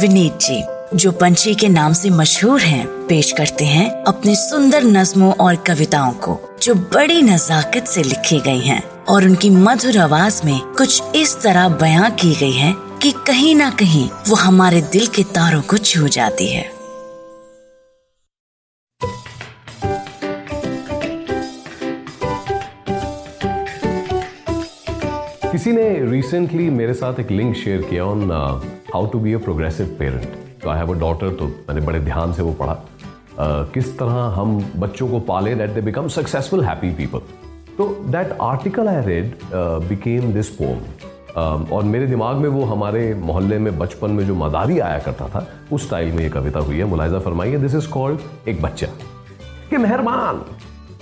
विनीत जी जो पंछी के नाम से मशहूर हैं, पेश करते हैं अपने सुंदर नज्मों और कविताओं को जो बड़ी नजाकत से लिखी गई हैं और उनकी मधुर आवाज़ में कुछ इस तरह बयां की गई है कि कहीं ना कहीं वो हमारे दिल के तारों को छू जाती है। किसी ने रिसेंटली मेरे साथ एक लिंक शेयर किया on how to be a progressive parent तो आई हैव अ डॉटर तो मैंने बड़े ध्यान से वो पढ़ा। uh, किस तरह हम बच्चों को पाले that they become successful happy people तो that article I read became this poem और मेरे दिमाग में वो हमारे मोहल्ले में बचपन में जो मदारी आया करता था उस स्टाइल में ये कविता हुई है। मुलायजा फरमाइए दिस इज़ कॉल्ड एक बच्चा। कि मेहरबान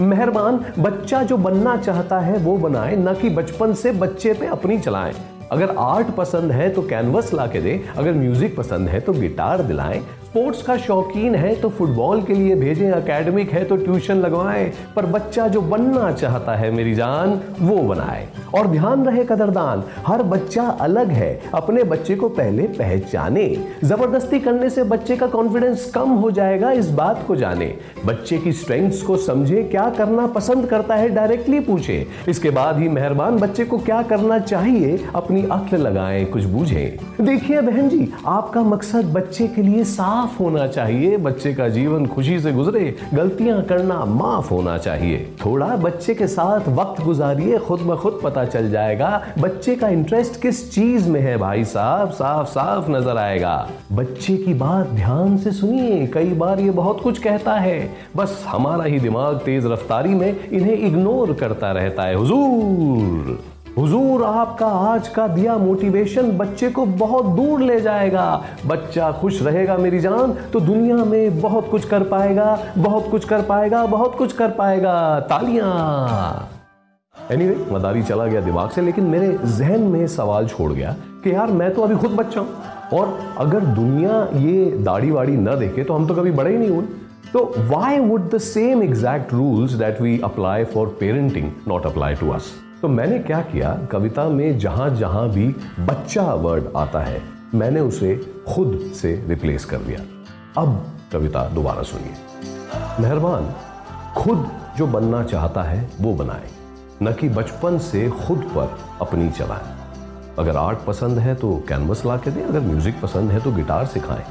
मेहरबान बच्चा जो बनना चाहता है वो बनाए ना कि बचपन से बच्चे पे अपनी चलाएँ। अगर आर्ट पसंद है तो कैनवस ला के दे, अगर म्यूज़िक पसंद है तो गिटार दिलाएँ स्पोर्ट्स का शौकीन है तो फुटबॉल के लिए भेजें अकेडमिक है तो ट्यूशन लगवाएँ, पर बच्चा जो बनना चाहता है मेरी जान, वो बनाए। और ध्यान रहे कदरदान, हर बच्चा अलग है, अपने बच्चे को पहले पहचाने। ज़बरदस्ती करने से बच्चे का कॉन्फिडेंस कम हो जाएगा, इस बात को जाने। बच्चे की स्ट्रेंथ्स को समझे, क्या करना पसंद करता है डायरेक्टली पूछे। इसके बाद ही मेहरबान, बच्चे को क्या करना चाहिए, अपनी अक्ल लगाएँ, कुछ बूझें। देखिए बहन जी, आपका मकसद बच्चे के लिए साफ़ माफ़ होना चाहिए, बच्चे का जीवन खुशी से गुजरे, गलतियाँ करना माफ़ होना चाहिए। थोड़ा बच्चे के साथ वक्त गुजारिए, खुद ब खुद पता चल जाएगा, बच्चे का इंटरेस्ट किस चीज़ में है भाई साहब, साफ़ साफ़ नज़र आएगा। बच्चे की बात ध्यान से सुनिए, कई बार ये बहुत कुछ कहता है, बस हमारा ही दिमाग तेज रफ्तारी में इन्हें इग्नोर करता रहता है, हुजूर। हुजूर आपका आज का दिया मोटिवेशन बच्चे को बहुत दूर ले जाएगा। बच्चा खुश रहेगा मेरी जान तो दुनिया में बहुत कुछ कर पाएगा बहुत कुछ कर पाएगा बहुत कुछ कर पाएगा। तालियाँ। एनीवे anyway, मदारी चला गया दिमाग से लेकिन मेरे जहन में सवाल छोड़ गया कि यार मैं तो अभी खुद बच्चा हूँ। और अगर दुनिया ये दाढ़ी वाड़ी ना देखे तो हम तो कभी बड़े ही नहीं हुए। तो why would the same exact rules that we apply for parenting not apply to us तो मैंने क्या किया? कविता में जहाँ जहाँ भी बच्चा वर्ड आता है, मैंने उसे खुद से रिप्लेस कर दिया। अब कविता दोबारा सुनिए। मेहरबान, खुद जो बनना चाहता है, वो बनाए। न कि बचपन से खुद पर अपनी चलाए। अगर आर्ट पसंद है तो कैनवस ला के दें, अगर म्यूज़िक पसंद है तो गिटार सिखाएँ।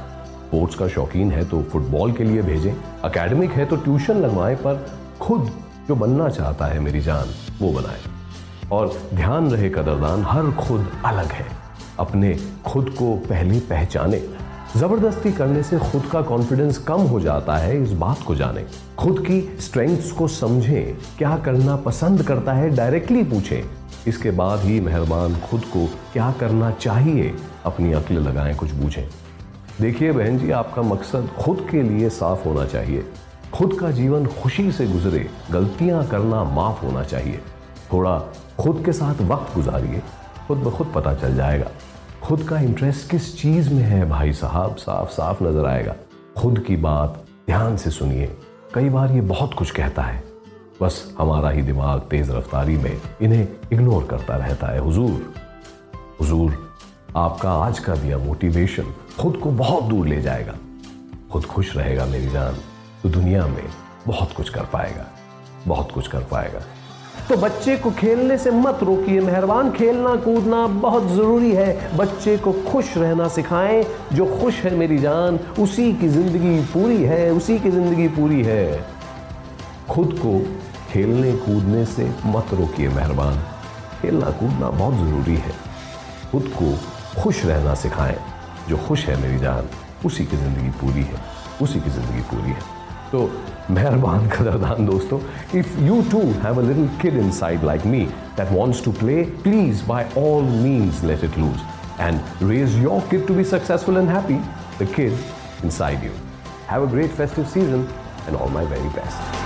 स्पोर्ट्स का शौकीन है तो फुटबॉल के लिए भेजें। अकेडमिक है तो ट्यूशन लगवाएँ, पर खुद जो बनना चाहता है मेरी जान, वो बनाए। और ध्यान रहे कदरदान हर खुद अलग है। अपने खुद को पहले पहचाने। ज़बरदस्ती करने से खुद का कॉन्फिडेंस कम हो जाता है इस बात को जाने। खुद की स्ट्रेंथ्स को समझें, क्या करना पसंद करता है डायरेक्टली पूछें। इसके बाद ही मेहरबान खुद को क्या करना चाहिए, अपनी अक्ल लगाएँ, कुछ बूझें। देखिए बहन जी, आपका मकसद खुद के लिए साफ़ होना चाहिए। खुद का जीवन खुशी से गुजरे, गलतियाँ करना माफ़ होना चाहिए। थोड़ा खुद के साथ वक्त गुजारिए, खुद ब खुद पता चल जाएगा। खुद का इंटरेस्ट किस चीज़ में है भाई साहब, साफ़ साफ़ नज़र आएगा। खुद की बात ध्यान से सुनिए। कई बार ये बहुत कुछ कहता है। बस हमारा ही दिमाग तेज रफ्तारी में इन्हें इग्नोर करता रहता है, हुजूर। हुजूर, आपका आज का दिया मोटिवेशन खुद को बहुत दूर ले जाएगा। खुद खुश रहेगा मेरी जान तो दुनिया में बहुत कुछ कर पाएगा। बहुत कुछ कर पाएगा। तो बच्चे को खेलने से मत रोकिए, मेहरबान। खेलना, कूदना बहुत ज़रूरी है। बच्चे को खुश रहना सिखाएँ। जो खुश है मेरी जान, उसी की ज़िंदगी पूरी है, उसी की ज़िंदगी पूरी है। खुद को खेलने, कूदने से मत रोकिए, मेहरबान। खेलना, कूदना बहुत ज़रूरी है। खुद को खुश रहना सिखाएँ। जो खुश है मेरी जान, उसी की ज़िंदगी पूरी है, उसी की ज़िंदगी पूरी है। So, Mehrban Kadardan dosto, if you too have a little kid inside like me that wants to play, please by all means let it loose and raise your kid to be successful and happy, the kid inside you. Have a great festive season and all my very best.